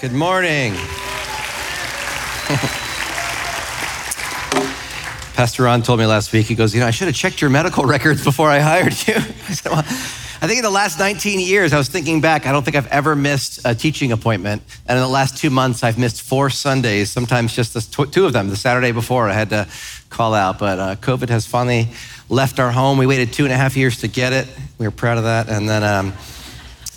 Good morning. Pastor Ron told me last week, he goes, You know, I should have checked your medical records before I hired you. I said, Well, I think in the last 19 years, I was thinking back, I don't think I've ever missed a teaching appointment. And in the last two months, I've missed four Sundays, sometimes just the, two of them. The Saturday before, I had to call out. But uh, COVID has finally left our home. We waited two and a half years to get it. We were proud of that. And then, um,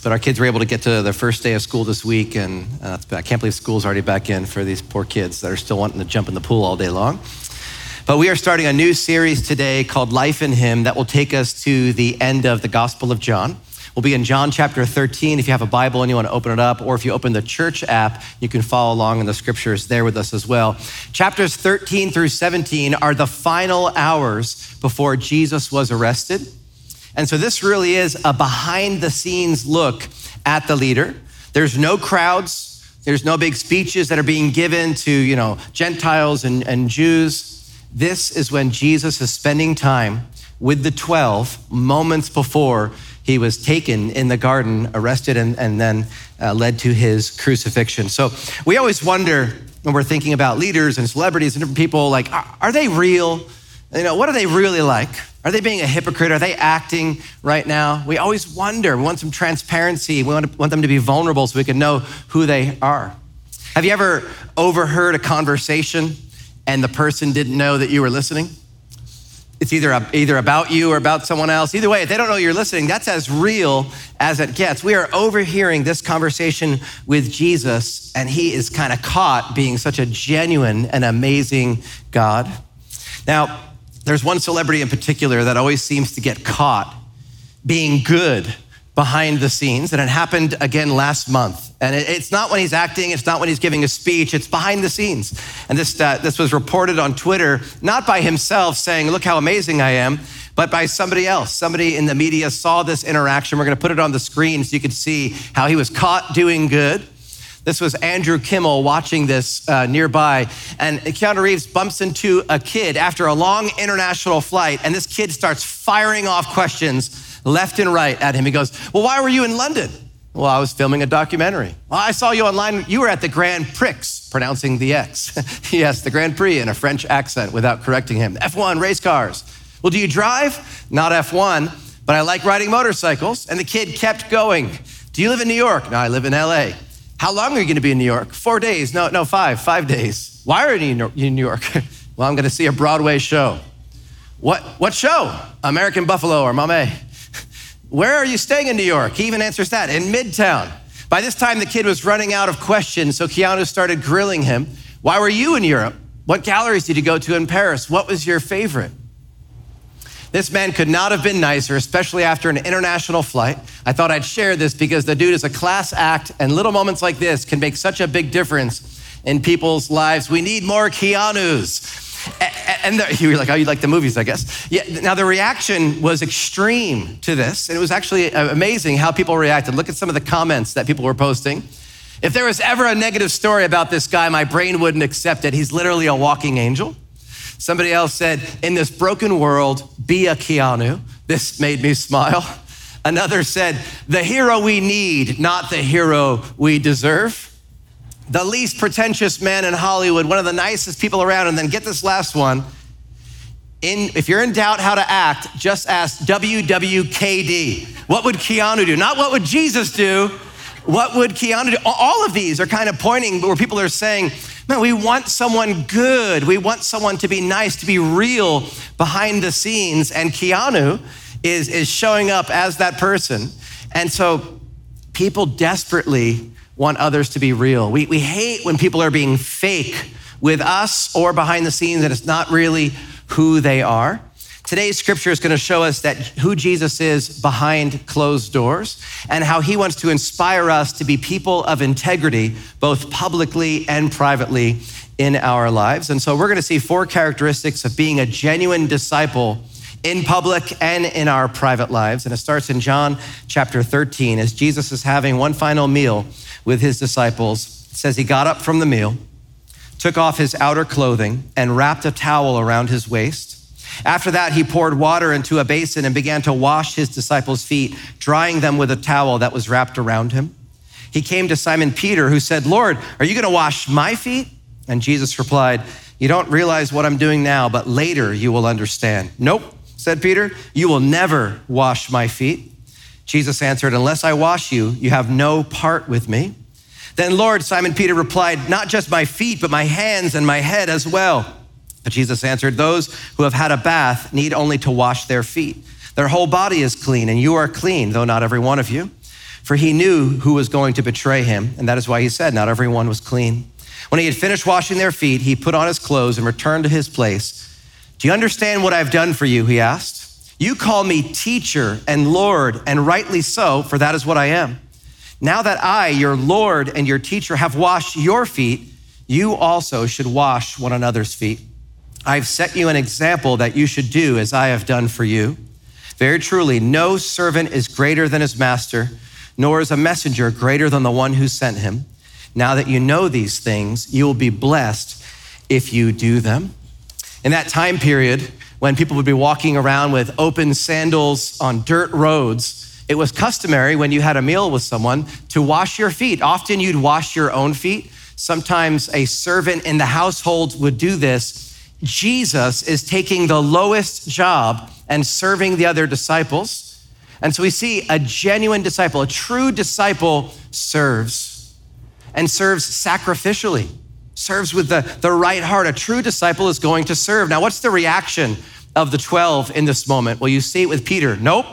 but our kids were able to get to their first day of school this week. And uh, I can't believe school's already back in for these poor kids that are still wanting to jump in the pool all day long. But we are starting a new series today called Life in Him that will take us to the end of the Gospel of John. We'll be in John chapter 13. If you have a Bible and you want to open it up, or if you open the church app, you can follow along in the scriptures there with us as well. Chapters 13 through 17 are the final hours before Jesus was arrested. And so this really is a behind the scenes look at the leader. There's no crowds, there's no big speeches that are being given to, you know, Gentiles and, and Jews. This is when Jesus is spending time with the 12 moments before he was taken in the garden, arrested, and, and then uh, led to his crucifixion. So we always wonder when we're thinking about leaders and celebrities and different people, like, are, are they real? You know, what are they really like? Are they being a hypocrite? Are they acting right now? We always wonder. We want some transparency. We want, to, want them to be vulnerable so we can know who they are. Have you ever overheard a conversation and the person didn't know that you were listening. It's either, either about you or about someone else. Either way, if they don't know you're listening, that's as real as it gets. We are overhearing this conversation with Jesus, and he is kind of caught being such a genuine and amazing God. Now, there's one celebrity in particular that always seems to get caught being good behind the scenes, and it happened again last month. And it's not when he's acting, it's not when he's giving a speech, it's behind the scenes. And this, uh, this was reported on Twitter, not by himself saying, Look how amazing I am, but by somebody else. Somebody in the media saw this interaction. We're gonna put it on the screen so you can see how he was caught doing good. This was Andrew Kimmel watching this uh, nearby. And Keanu Reeves bumps into a kid after a long international flight, and this kid starts firing off questions left and right at him. He goes, Well, why were you in London? Well, I was filming a documentary. Well, I saw you online. You were at the Grand Prix, pronouncing the X. yes, the Grand Prix in a French accent without correcting him. F1 race cars. Well, do you drive? Not F1, but I like riding motorcycles. And the kid kept going. Do you live in New York? No, I live in LA. How long are you going to be in New York? Four days. No, no, five. Five days. Why are you in New York? well, I'm going to see a Broadway show. What, what show? American Buffalo or Mame. Where are you staying in New York? He even answers that in Midtown. By this time, the kid was running out of questions, so Keanu started grilling him. Why were you in Europe? What galleries did you go to in Paris? What was your favorite? This man could not have been nicer, especially after an international flight. I thought I'd share this because the dude is a class act, and little moments like this can make such a big difference in people's lives. We need more Keanu's. And the, you were like, oh, you like the movies, I guess. Yeah, now, the reaction was extreme to this. And it was actually uh, amazing how people reacted. Look at some of the comments that people were posting. If there was ever a negative story about this guy, my brain wouldn't accept it. He's literally a walking angel. Somebody else said, in this broken world, be a Keanu. This made me smile. Another said, the hero we need, not the hero we deserve the least pretentious man in Hollywood, one of the nicest people around. And then get this last one. In, if you're in doubt how to act, just ask WWKD. What would Keanu do? Not what would Jesus do. What would Keanu do? All of these are kind of pointing where people are saying, man, we want someone good. We want someone to be nice, to be real behind the scenes. And Keanu is, is showing up as that person. And so people desperately want others to be real. We, we hate when people are being fake with us or behind the scenes and it's not really who they are. Today's scripture is going to show us that who Jesus is behind closed doors and how he wants to inspire us to be people of integrity, both publicly and privately in our lives. And so we're going to see four characteristics of being a genuine disciple in public and in our private lives. And it starts in John chapter 13 as Jesus is having one final meal with his disciples. It says he got up from the meal, took off his outer clothing, and wrapped a towel around his waist. After that, he poured water into a basin and began to wash his disciples' feet, drying them with a towel that was wrapped around him. he came to Simon Peter, who said, Lord, are you going to wash my feet? And Jesus replied, You don't realize what I'm doing now, but later you will understand. Nope, said Peter, you will never wash my feet. Jesus answered, Unless I wash you, you have no part with me. Then, Lord, Simon Peter replied, Not just my feet, but my hands and my head as well. But Jesus answered, Those who have had a bath need only to wash their feet. Their whole body is clean, and you are clean, though not every one of you. For he knew who was going to betray him, and that is why he said, Not everyone was clean. When he had finished washing their feet, he put on his clothes and returned to his place. Do you understand what I've done for you? He asked. You call me teacher and Lord, and rightly so, for that is what I am. Now that I, your Lord and your teacher, have washed your feet, you also should wash one another's feet. I've set you an example that you should do as I have done for you. Very truly, no servant is greater than his master, nor is a messenger greater than the one who sent him. Now that you know these things, you will be blessed if you do them. In that time period, when people would be walking around with open sandals on dirt roads, it was customary when you had a meal with someone to wash your feet. Often you'd wash your own feet. Sometimes a servant in the household would do this. Jesus is taking the lowest job and serving the other disciples. And so we see a genuine disciple, a true disciple serves and serves sacrificially, serves with the, the right heart. A true disciple is going to serve. Now, what's the reaction of the 12 in this moment? Well, you see it with Peter. Nope,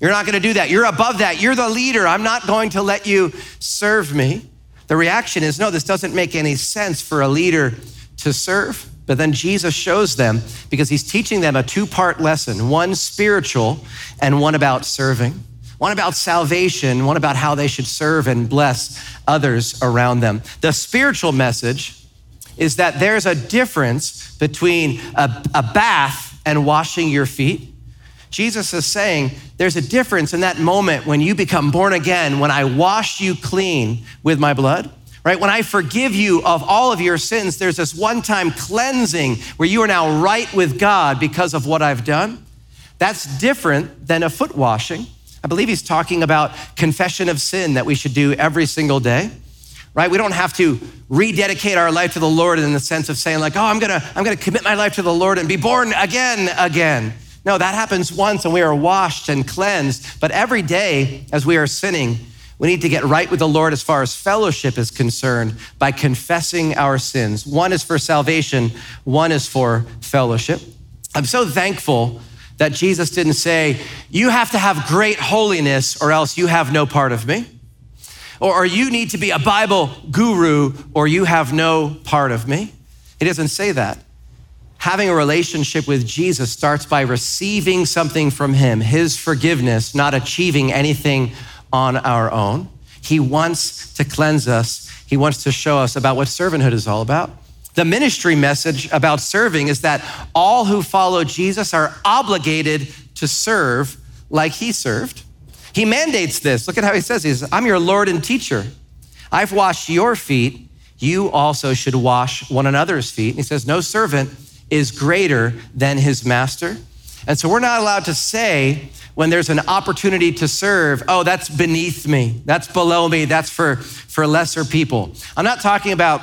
you're not going to do that. You're above that. You're the leader. I'm not going to let you serve me. The reaction is no, this doesn't make any sense for a leader to serve. But then Jesus shows them because he's teaching them a two part lesson one spiritual and one about serving, one about salvation, one about how they should serve and bless others around them. The spiritual message is that there's a difference between a, a bath and washing your feet. Jesus is saying there's a difference in that moment when you become born again, when I wash you clean with my blood, right? When I forgive you of all of your sins, there's this one time cleansing where you are now right with God because of what I've done. That's different than a foot washing. I believe he's talking about confession of sin that we should do every single day right? We don't have to rededicate our life to the Lord in the sense of saying, like, oh, I'm gonna, I'm gonna commit my life to the Lord and be born again, again. No, that happens once and we are washed and cleansed. But every day as we are sinning, we need to get right with the Lord as far as fellowship is concerned by confessing our sins. One is for salvation, one is for fellowship. I'm so thankful that Jesus didn't say, You have to have great holiness or else you have no part of me or, you need to be a Bible guru, or you have no part of me. He doesn't say that. Having a relationship with Jesus starts by receiving something from Him, His forgiveness, not achieving anything on our own. He wants to cleanse us, He wants to show us about what servanthood is all about. The ministry message about serving is that all who follow Jesus are obligated to serve like He served. He mandates this. Look at how he says, He's, I'm your Lord and teacher. I've washed your feet. You also should wash one another's feet. And he says, No servant is greater than his master. And so we're not allowed to say when there's an opportunity to serve, oh, that's beneath me, that's below me, that's for, for lesser people. I'm not talking about,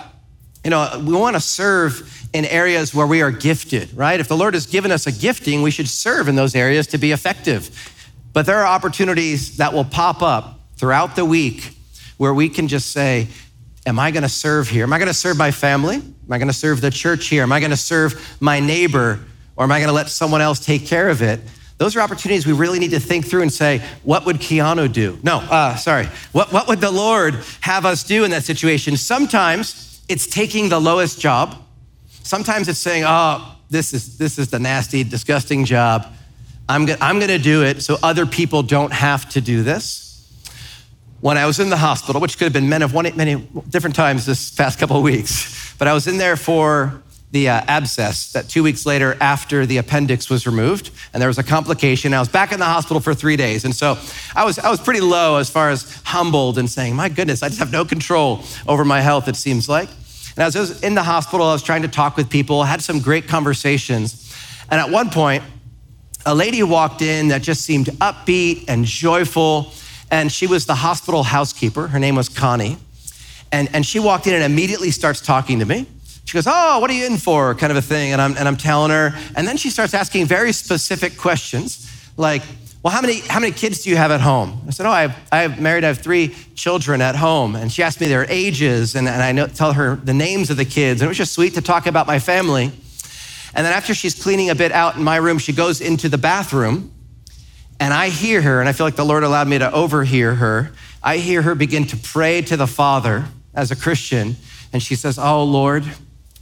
you know, we want to serve in areas where we are gifted, right? If the Lord has given us a gifting, we should serve in those areas to be effective. But there are opportunities that will pop up throughout the week where we can just say, Am I gonna serve here? Am I gonna serve my family? Am I gonna serve the church here? Am I gonna serve my neighbor? Or am I gonna let someone else take care of it? Those are opportunities we really need to think through and say, what would Keanu do? No, uh, sorry. What, what would the Lord have us do in that situation? Sometimes it's taking the lowest job. Sometimes it's saying, oh, this is, this is the nasty, disgusting job. I'm, go- I'm going to do it so other people don't have to do this. When I was in the hospital, which could have been men many, many different times this past couple of weeks, but I was in there for the uh, abscess that two weeks later after the appendix was removed and there was a complication i was back in the hospital for three days and so i was, I was pretty low as far as humbled and saying my goodness i just have no control over my health it seems like and as i was in the hospital i was trying to talk with people had some great conversations and at one point a lady walked in that just seemed upbeat and joyful. and she was the hospital housekeeper. Her name was Connie. And, and she walked in and immediately starts talking to me. She goes, Oh, what are you in for? Kind of a thing. And I'm, and I'm telling her. And then she starts asking very specific questions like, well, how many, how many kids do you have at home? I said, oh, I have, I have married, I have three children at home. And she asked me their ages, and, and I know, tell her the names of the kids. And it was just sweet to talk about my family. And then after she's cleaning a bit out in my room, she goes into the bathroom, and I hear her, and I feel like the Lord allowed me to overhear her. I hear her begin to pray to the Father as a Christian, and she says, Oh, Lord,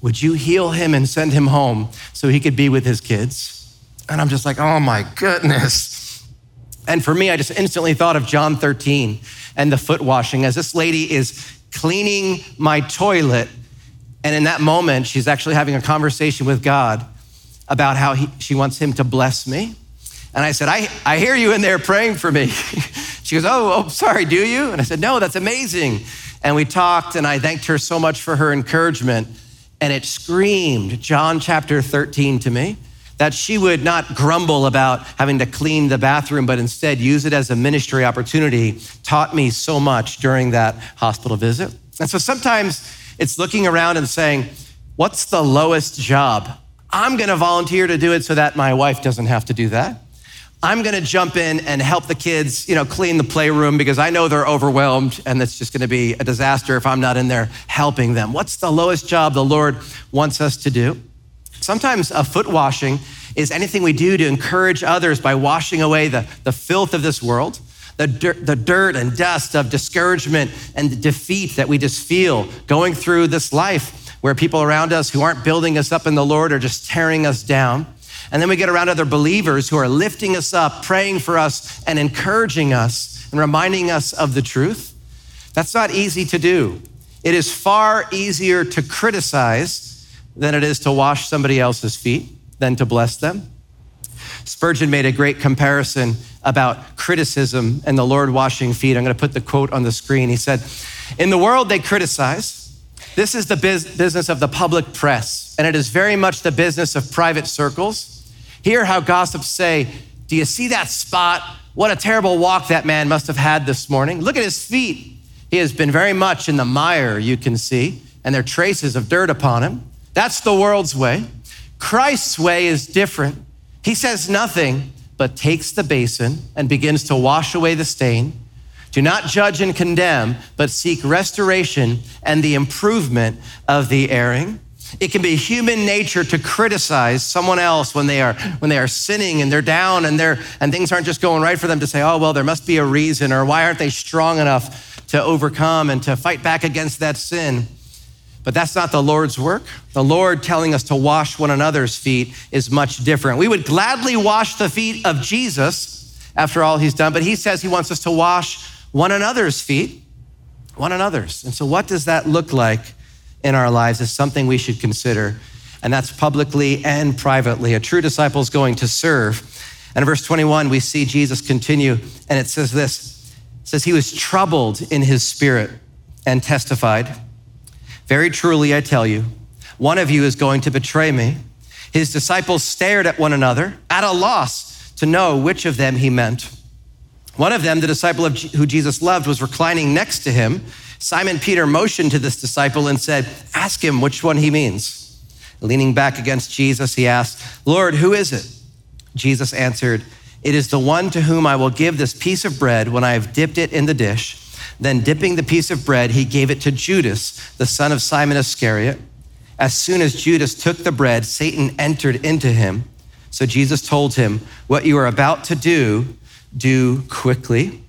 would you heal him and send him home so he could be with his kids? And I'm just like, Oh my goodness. And for me, I just instantly thought of John 13 and the foot washing as this lady is cleaning my toilet. And in that moment, she's actually having a conversation with God about how he, she wants him to bless me. And I said, I, I hear you in there praying for me. she goes, oh, oh, sorry, do you? And I said, No, that's amazing. And we talked, and I thanked her so much for her encouragement. And it screamed John chapter 13 to me that she would not grumble about having to clean the bathroom, but instead use it as a ministry opportunity, taught me so much during that hospital visit. And so sometimes it's looking around and saying, What's the lowest job? I'm gonna volunteer to do it so that my wife doesn't have to do that. I'm gonna jump in and help the kids, you know, clean the playroom because I know they're overwhelmed and it's just gonna be a disaster if I'm not in there helping them. What's the lowest job the Lord wants us to do? Sometimes a foot washing is anything we do to encourage others by washing away the, the filth of this world, the dirt, the dirt and dust of discouragement and defeat that we just feel going through this life where people around us who aren't building us up in the Lord are just tearing us down. And then we get around other believers who are lifting us up, praying for us, and encouraging us and reminding us of the truth. That's not easy to do. It is far easier to criticize than it is to wash somebody else's feet, than to bless them. Spurgeon made a great comparison about criticism and the Lord washing feet. I'm going to put the quote on the screen. He said, In the world they criticize. This is the business of the public press, and it is very much the business of private circles. Hear how gossips say, Do you see that spot? What a terrible walk that man must have had this morning. Look at his feet. He has been very much in the mire, you can see, and there are traces of dirt upon him. That's the world's way. Christ's way is different. He says nothing, but takes the basin and begins to wash away the stain. Do not judge and condemn, but seek restoration and the improvement of the erring. It can be human nature to criticize someone else when they are when they are sinning and they're down and they're and things aren't just going right for them to say, "Oh, well, there must be a reason," or "Why aren't they strong enough to overcome and to fight back against that sin?" But that's not the Lord's work. The Lord telling us to wash one another's feet is much different. We would gladly wash the feet of Jesus after all he's done, but he says he wants us to wash one another's feet, one another's. And so, what does that look like in our lives is something we should consider. And that's publicly and privately. A true disciple is going to serve. And in verse 21, we see Jesus continue, and it says this it says, He was troubled in his spirit and testified. Very truly, I tell you, one of you is going to betray me. His disciples stared at one another, at a loss to know which of them he meant. One of them, the disciple of who Jesus loved, was reclining next to him. Simon Peter motioned to this disciple and said, Ask him which one he means. Leaning back against Jesus, he asked, Lord, who is it? Jesus answered, It is the one to whom I will give this piece of bread when I have dipped it in the dish. Then, dipping the piece of bread, he gave it to Judas, the son of Simon Iscariot. As soon as Judas took the bread, Satan entered into him. So Jesus told him, What you are about to do, do quickly.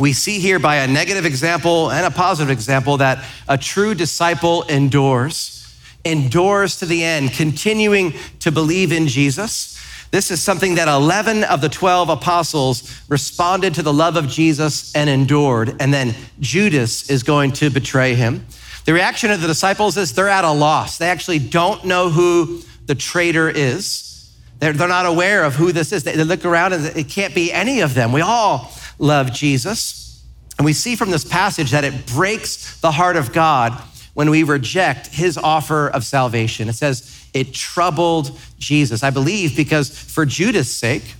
We see here by a negative example and a positive example that a true disciple endures, endures to the end, continuing to believe in Jesus this is something that 11 of the 12 apostles responded to the love of Jesus and endured. And then Judas is going to betray him. The reaction of the disciples is they're at a loss. They actually don't know who the traitor is. They're, they're not aware of who this is. They, they look around and it can't be any of them. We all love Jesus. And we see from this passage that it breaks the heart of God when we reject his offer of salvation. It says, it troubled Jesus. I believe because for Judas' sake,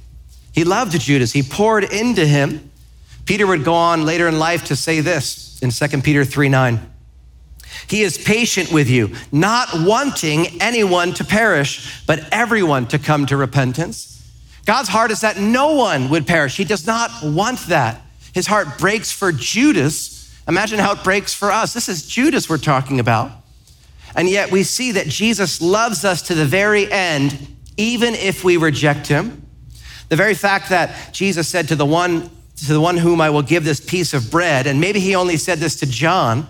he loved Judas. He poured into him. Peter would go on later in life to say this in 2 Peter 3 9. He is patient with you, not wanting anyone to perish, but everyone to come to repentance. God's heart is that no one would perish. He does not want that. His heart breaks for Judas. Imagine how it breaks for us. This is Judas we're talking about. And yet we see that Jesus loves us to the very end, even if we reject him. The very fact that Jesus said to the one to the one whom I will give this piece of bread, and maybe he only said this to John,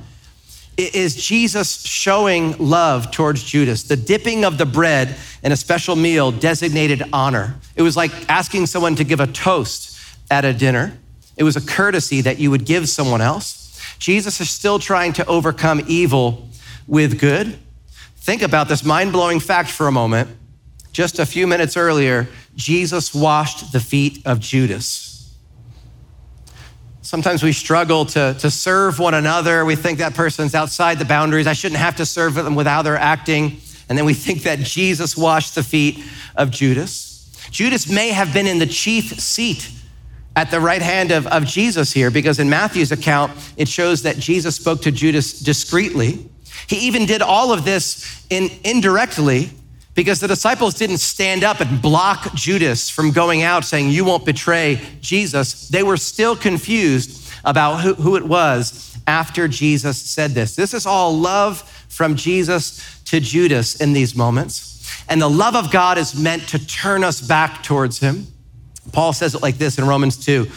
is Jesus showing love towards Judas. The dipping of the bread in a special meal designated honor. It was like asking someone to give a toast at a dinner. It was a courtesy that you would give someone else. Jesus is still trying to overcome evil with good. Think about this mind blowing fact for a moment. Just a few minutes earlier, Jesus washed the feet of Judas. Sometimes we struggle to, to serve one another. We think that person's outside the boundaries. I shouldn't have to serve them with how they're acting. And then we think that Jesus washed the feet of Judas. Judas may have been in the chief seat at the right hand of, of Jesus here, because in Matthew's account, it shows that Jesus spoke to Judas discreetly. He even did all of this in, indirectly because the disciples didn't stand up and block Judas from going out saying, You won't betray Jesus. They were still confused about who, who it was after Jesus said this. This is all love from Jesus to Judas in these moments. And the love of God is meant to turn us back towards him. Paul says it like this in Romans 2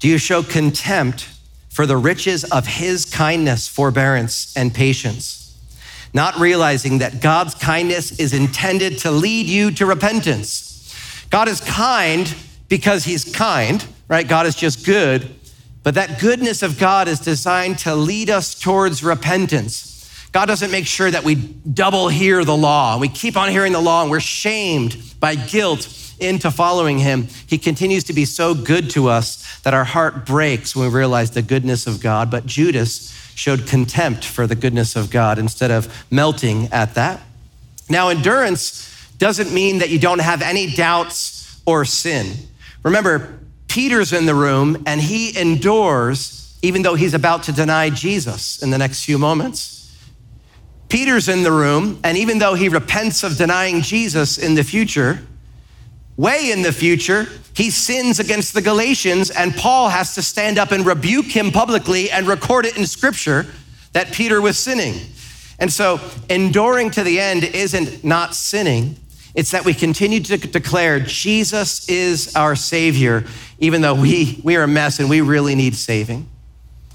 Do you show contempt for the riches of his kindness, forbearance, and patience? Not realizing that God's kindness is intended to lead you to repentance. God is kind because he's kind, right? God is just good. But that goodness of God is designed to lead us towards repentance. God doesn't make sure that we double hear the law. We keep on hearing the law and we're shamed by guilt into following him. He continues to be so good to us that our heart breaks when we realize the goodness of God. But Judas showed contempt for the goodness of God instead of melting at that. Now, endurance doesn't mean that you don't have any doubts or sin. Remember, Peter's in the room and he endures even though he's about to deny Jesus in the next few moments. Peter's in the room, and even though he repents of denying Jesus in the future, way in the future, he sins against the Galatians, and Paul has to stand up and rebuke him publicly and record it in scripture that Peter was sinning. And so, enduring to the end isn't not sinning, it's that we continue to declare Jesus is our Savior, even though we, we are a mess and we really need saving.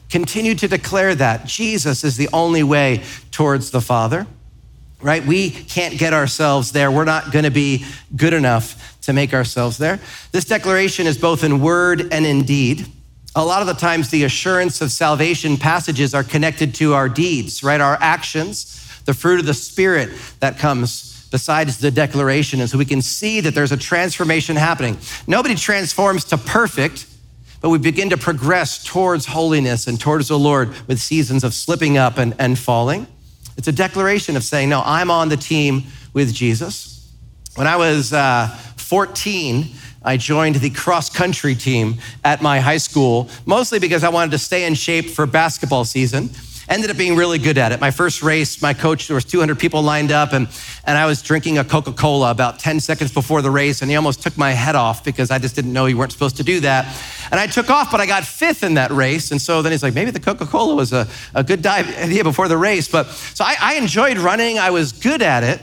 Continue to declare that Jesus is the only way towards the Father right? We can't get ourselves there. We're not going to be good enough to make ourselves there. This declaration is both in word and in deed. A lot of the times, the assurance of salvation passages are connected to our deeds, right? Our actions, the fruit of the Spirit that comes besides the declaration. And so we can see that there's a transformation happening. Nobody transforms to perfect, but we begin to progress towards holiness and towards the Lord with seasons of slipping up and, and falling. It's a declaration of saying, no, I'm on the team with Jesus. When I was uh, 14, I joined the cross country team at my high school, mostly because I wanted to stay in shape for basketball season. Ended up being really good at it. My first race, my coach, there was 200 people lined up, and, and I was drinking a Coca-Cola about 10 seconds before the race, and he almost took my head off because I just didn't know you weren't supposed to do that. And I took off, but I got fifth in that race. And so then he's like, maybe the Coca-Cola was a, a good idea before the race. But so I, I enjoyed running. I was good at it.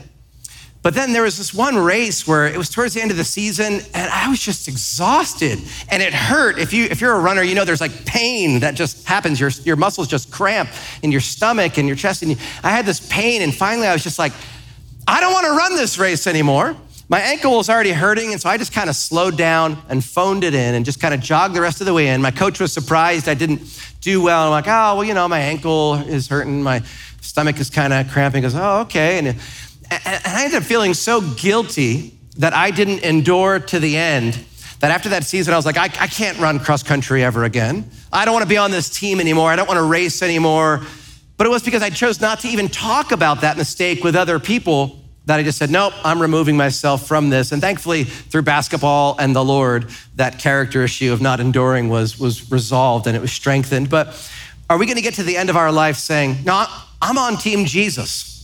But then there was this one race where it was towards the end of the season and I was just exhausted and it hurt. If, you, if you're a runner, you know there's like pain that just happens. Your, your muscles just cramp in your stomach and your chest. And you, I had this pain and finally I was just like, I don't want to run this race anymore. My ankle was already hurting, and so I just kind of slowed down and phoned it in and just kind of jogged the rest of the way in. My coach was surprised I didn't do well. I'm like, oh, well, you know, my ankle is hurting, my stomach is kind of cramping. He goes, oh, okay. And, and I ended up feeling so guilty that I didn't endure to the end that after that season, I was like, I, I can't run cross country ever again. I don't want to be on this team anymore. I don't want to race anymore. But it was because I chose not to even talk about that mistake with other people that I just said, nope, I'm removing myself from this. And thankfully, through basketball and the Lord, that character issue of not enduring was, was resolved and it was strengthened. But are we going to get to the end of our life saying, no, I'm on team Jesus,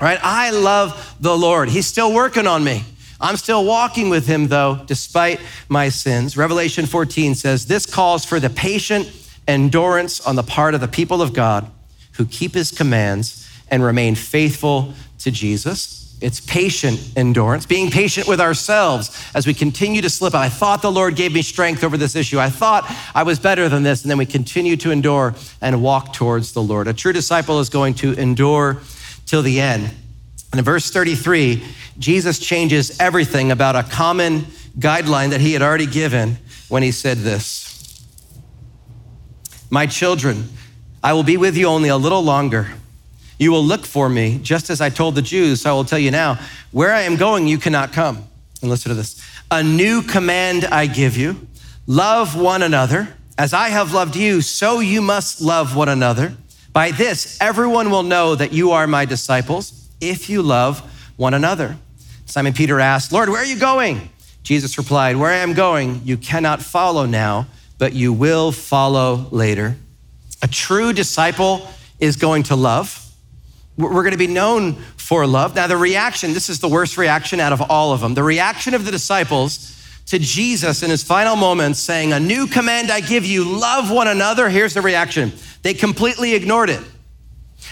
right? I love the Lord. He's still working on me. I'm still walking with him, though, despite my sins. Revelation 14 says, This calls for the patient endurance on the part of the people of God who keep his commands and remain faithful to Jesus. It's patient endurance, being patient with ourselves as we continue to slip. I thought the Lord gave me strength over this issue. I thought I was better than this. And then we continue to endure and walk towards the Lord. A true disciple is going to endure till the end. And in verse 33, Jesus changes everything about a common guideline that he had already given when he said this My children, I will be with you only a little longer. You will look for me, just as I told the Jews. So I will tell you now, where I am going, you cannot come. And listen to this A new command I give you love one another. As I have loved you, so you must love one another. By this, everyone will know that you are my disciples if you love one another. Simon Peter asked, Lord, where are you going? Jesus replied, Where I am going, you cannot follow now, but you will follow later. A true disciple is going to love. We're going to be known for love. Now, the reaction, this is the worst reaction out of all of them. The reaction of the disciples to Jesus in his final moments saying, A new command I give you, love one another. Here's the reaction they completely ignored it.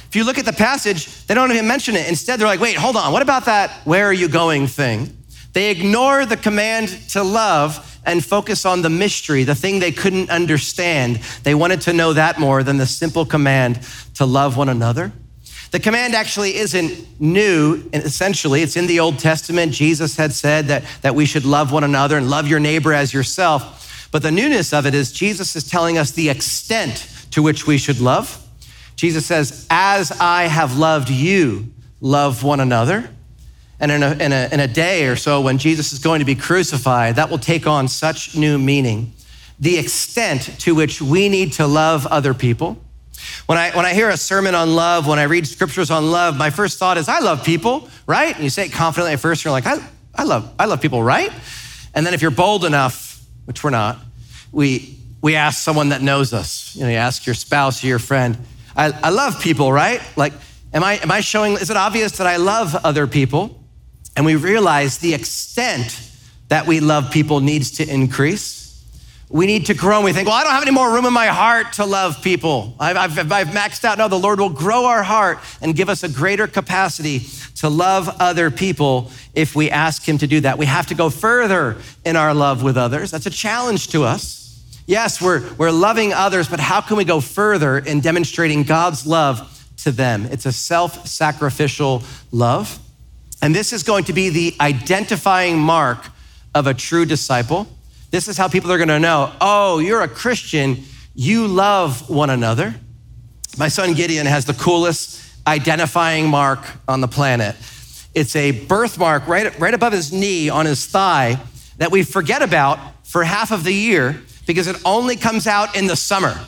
If you look at the passage, they don't even mention it. Instead, they're like, Wait, hold on. What about that where are you going thing? They ignore the command to love and focus on the mystery, the thing they couldn't understand. They wanted to know that more than the simple command to love one another. The command actually isn't new, essentially. It's in the Old Testament. Jesus had said that, that we should love one another and love your neighbor as yourself. But the newness of it is Jesus is telling us the extent to which we should love. Jesus says, As I have loved you, love one another. And in a, in, a, in a day or so, when Jesus is going to be crucified, that will take on such new meaning. The extent to which we need to love other people when I, when I hear a sermon on love, when I read scriptures on love, my first thought is, I love people, right? And you say it confidently at first, you're like, I, I, love, I love people, right? And then if you're bold enough, which we're not, we, we ask someone that knows us. You know, you ask your spouse or your friend, I, I love people, right? Like, am I, am I showing, is it obvious that I love other people? And we realize the extent that we love people needs to increase we need to grow. And we think, well, I don't have any more room in my heart to love people. I've, I've, I've, maxed out. No, the Lord will grow our heart and give us a greater capacity to love other people if we ask Him to do that. We have to go further in our love with others. That's a challenge to us. Yes, we're, we're loving others, but how can we go further in demonstrating God's love to them? It's a self sacrificial love. And this is going to be the identifying mark of a true disciple. This is how people are going to know oh, you're a Christian, you love one another. My son Gideon has the coolest identifying mark on the planet. It's a birthmark right, right above his knee on his thigh that we forget about for half of the year because it only comes out in the summer.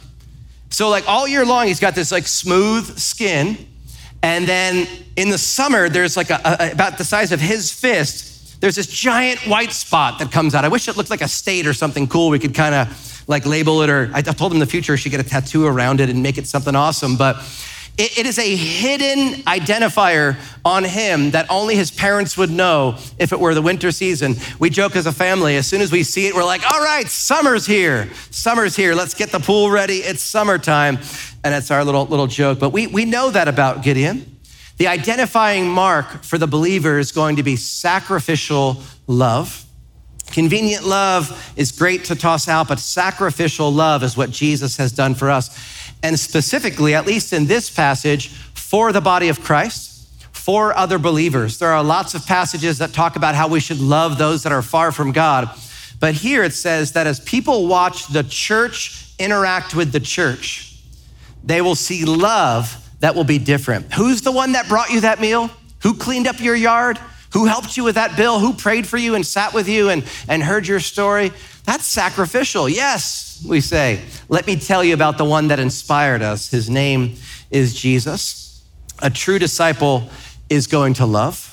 So, like all year long, he's got this like smooth skin. And then in the summer, there's like a, a, about the size of his fist there's this giant white spot that comes out. I wish it looked like a state or something cool. We could kind of like label it, or I told him in the future I should get a tattoo around it and make it something awesome. But it, it is a hidden identifier on him that only his parents would know if it were the winter season. We joke as a family, as soon as we see it, we're like, all right, summer's here. Summer's here. Let's get the pool ready. It's summertime. And it's our little, little joke. But we, we know that about Gideon. The identifying mark for the believer is going to be sacrificial love. Convenient love is great to toss out, but sacrificial love is what Jesus has done for us. And specifically, at least in this passage, for the body of Christ, for other believers. There are lots of passages that talk about how we should love those that are far from God. But here it says that as people watch the church interact with the church, they will see love that will be different. Who's the one that brought you that meal? Who cleaned up your yard? Who helped you with that bill? Who prayed for you and sat with you and, and heard your story? That's sacrificial. Yes, we say. Let me tell you about the one that inspired us. His name is Jesus. A true disciple is going to love.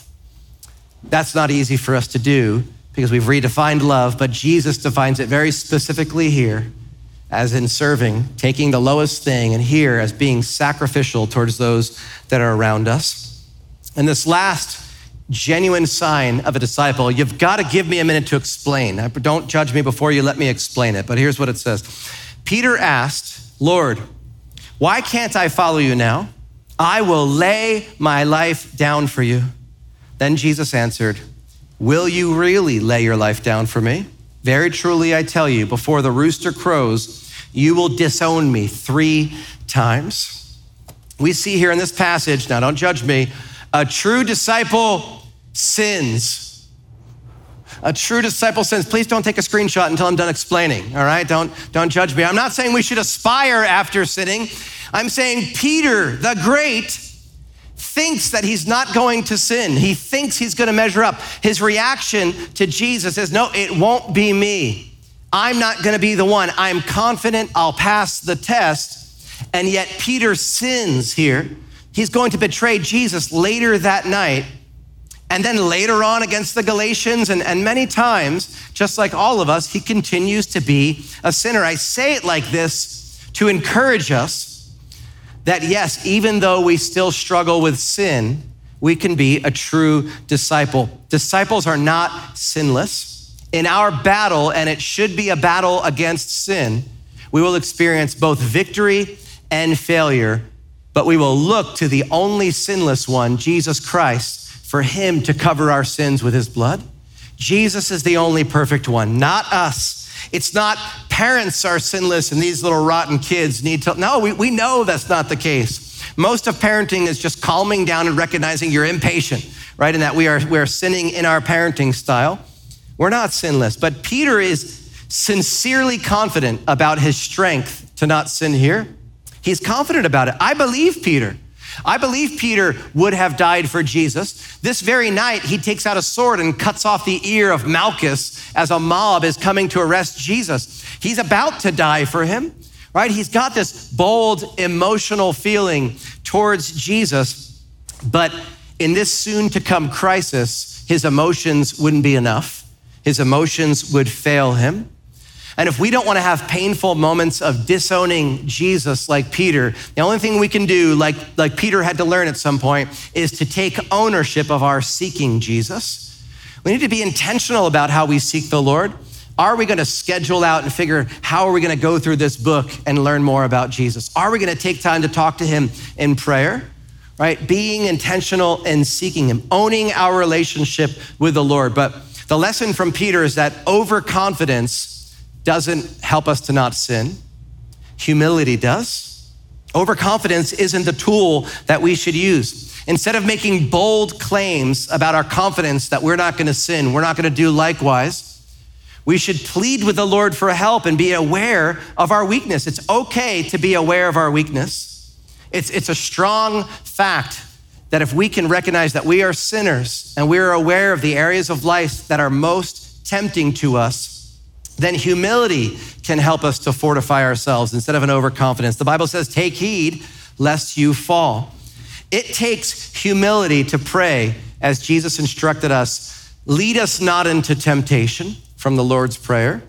That's not easy for us to do because we've redefined love, but Jesus defines it very specifically here as in serving, taking the lowest thing, and here as being sacrificial towards those that are around us. And this last genuine sign of a disciple, you've got to give me a minute to explain. Don't judge me before you let me explain it, but here's what it says Peter asked, Lord, why can't I follow you now? I will lay my life down for you. Then Jesus answered, Will you really lay your life down for me? Very truly, I tell you, before the rooster crows, you will disown me three times. We see here in this passage, now don't judge me, a true disciple sins. A true disciple sins. Please don't take a screenshot until I'm done explaining, all right? Don't, don't judge me. I'm not saying we should aspire after sinning. I'm saying Peter, the great, thinks that he's not going to sin. He thinks he's going to measure up. His reaction to Jesus is, No, it won't be me. I'm not going to be the one. I'm confident I'll pass the test. And yet, Peter sins here. He's going to betray Jesus later that night. And then later on against the Galatians, and, and many times, just like all of us, he continues to be a sinner. I say it like this to encourage us that yes, even though we still struggle with sin, we can be a true disciple. Disciples are not sinless. In our battle, and it should be a battle against sin, we will experience both victory and failure, but we will look to the only sinless one, Jesus Christ, for him to cover our sins with his blood. Jesus is the only perfect one, not us. It's not parents are sinless and these little rotten kids need to. No, we, we know that's not the case. Most of parenting is just calming down and recognizing you're impatient, right? And that we are, we are sinning in our parenting style. We're not sinless. But Peter is sincerely confident about his strength to not sin here. He's confident about it. I believe Peter. I believe Peter would have died for Jesus. This very night, he takes out a sword and cuts off the ear of Malchus as a mob is coming to arrest Jesus. He's about to die for him, right? He's got this bold emotional feeling towards Jesus, but in this soon to come crisis, his emotions wouldn't be enough. His emotions would fail him. And if we don't want to have painful moments of disowning Jesus like Peter, the only thing we can do, like, like Peter had to learn at some point, is to take ownership of our seeking Jesus. We need to be intentional about how we seek the Lord. Are we going to schedule out and figure how are we going to go through this book and learn more about Jesus? Are we going to take time to talk to him in prayer? Right? Being intentional and seeking him, owning our relationship with the Lord. But the lesson from Peter is that overconfidence doesn't help us to not sin, humility does. Overconfidence isn't the tool that we should use. Instead of making bold claims about our confidence that we're not going to sin, we're not going to do likewise, we should plead with the Lord for help and be aware of our weakness. It's okay to be aware of our weakness. It's, it's a strong fact that if we can recognize that we are sinners and we are aware of the areas of life that are most tempting to us, then humility can help us to fortify ourselves instead of an overconfidence. The Bible says, Take heed lest you fall. It takes humility to pray as Jesus instructed us lead us not into temptation from the Lord's Prayer.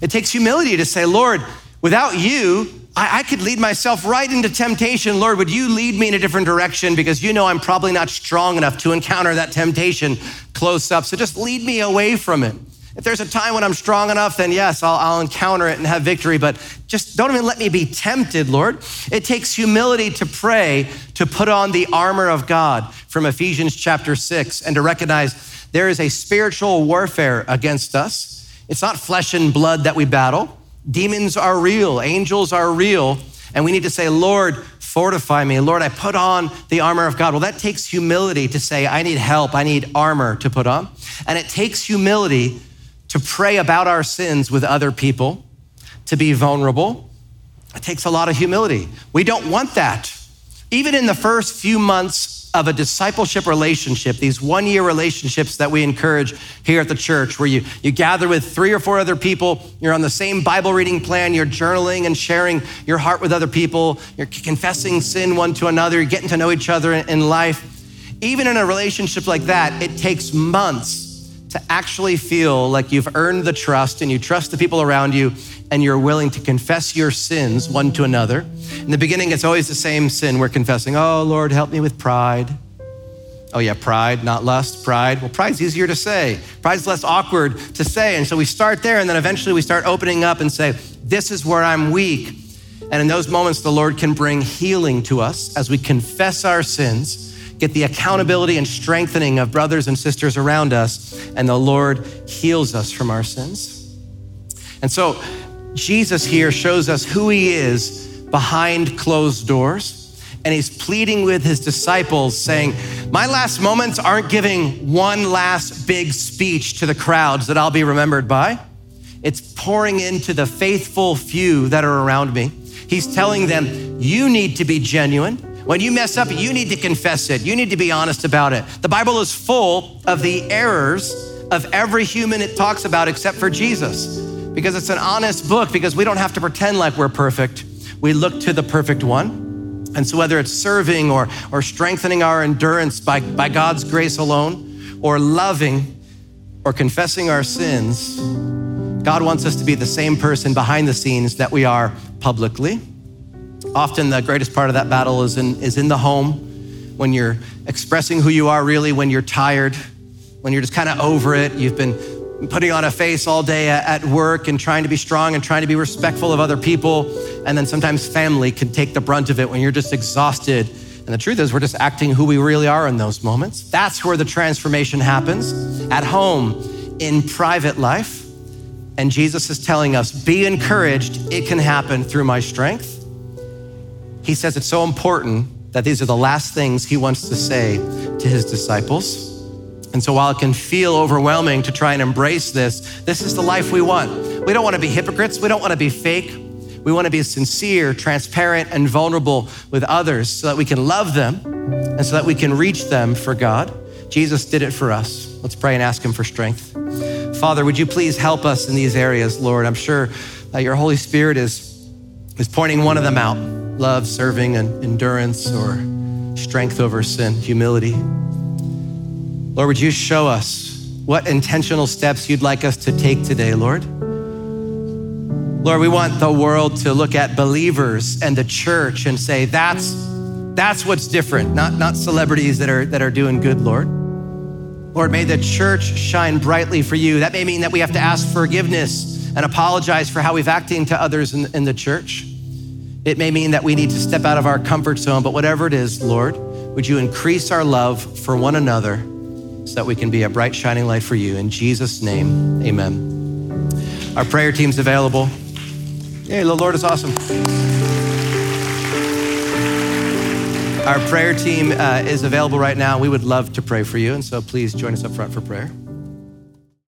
It takes humility to say, Lord, without you, I, I, could lead myself right into temptation. Lord, would you lead me in a different direction because you know I'm probably not strong enough to encounter that temptation close up. So just lead me away from it. If there's a time when I'm strong enough, then yes, I'll, I'll, encounter it and have victory, but just don't even let me be tempted, Lord. It takes humility to pray, to put on the armor of God from Ephesians chapter 6, and to recognize there is a spiritual warfare against us. It's not flesh and blood that we battle. Demons are real, angels are real, and we need to say, Lord, fortify me. Lord, I put on the armor of God. Well, that takes humility to say, I need help, I need armor to put on. And it takes humility to pray about our sins with other people, to be vulnerable. It takes a lot of humility. We don't want that. Even in the first few months of a discipleship relationship, these one year relationships that we encourage here at the church, where you, you gather with three or four other people, you're on the same Bible reading plan, you're journaling and sharing your heart with other people, you're confessing sin one to another, you're getting to know each other in life even in a relationship like that, it takes months to actually feel like you've earned the trust and you trust the people around you and you're willing to confess your sins one to another. In the beginning, it's always the same sin we're confessing. Oh, Lord, help me with pride. Oh, yeah, pride, not lust, pride. Well, pride's easier to say. Pride's less awkward to say. And so we start there, and then eventually we start opening up and say, This is where I'm weak. And in those moments, the Lord can bring healing to us as we confess our sins get the accountability and strengthening of brothers and sisters around us, and the Lord heals us from our sins. And so, Jesus here shows us who he is behind closed doors, and he's pleading with his disciples, saying, My last moments aren't giving one last big speech to the crowds that I'll be remembered by. It's pouring into the faithful few that are around me. He's telling them, You need to be genuine. When you mess up, you need to confess it. You need to be honest about it. The Bible is full of the errors of every human it talks about except for Jesus because it's an honest book because we don't have to pretend like we're perfect. We look to the perfect one. And so, whether it's serving or, or strengthening our endurance by, by God's grace alone, or loving or confessing our sins, God wants us to be the same person behind the scenes that we are publicly. Often the greatest part of that battle is in, is in the home when you're expressing who you are really, when you're tired, when you're just kind of over it. You've been putting on a face all day at work and trying to be strong and trying to be respectful of other people. And then sometimes family can take the brunt of it when you're just exhausted. And the truth is, we're just acting who we really are in those moments. That's where the transformation happens at home, in private life. And Jesus is telling us, be encouraged. It can happen through my strength he says it's so important that these are the last things he wants to say to his disciples. And so while it can feel overwhelming to try and embrace this, this is the life we want. We don't want to be hypocrites, we don't want to be fake. We want to be sincere, transparent, and vulnerable with others so that we can love them and so that we can reach them for God. Jesus did it for us. Let's pray and ask Him for strength. Father, would you please help us in these areas, Lord? I'm sure that your Holy Spirit is, is pointing one of them out love, serving, and endurance, or strength over sin, humility. Lord, would you show us what intentional steps you'd like us to take today, Lord? Lord, we want the world to look at believers and the church and say, that's, that's what's different, not, not celebrities that are, that are doing good, Lord. Lord, may the church shine brightly for you. That may mean that we have to ask forgiveness and apologize for how we've acted to others in, in the church. It may mean that we need to step out of our comfort zone, but whatever it is, Lord, would you increase our love for one another so that we can be a bright, shining light for you? In Jesus' name, amen. Our prayer team's available. Hey, the Lord is awesome. Our prayer team uh, is available right now. We would love to pray for you, and so please join us up front for prayer.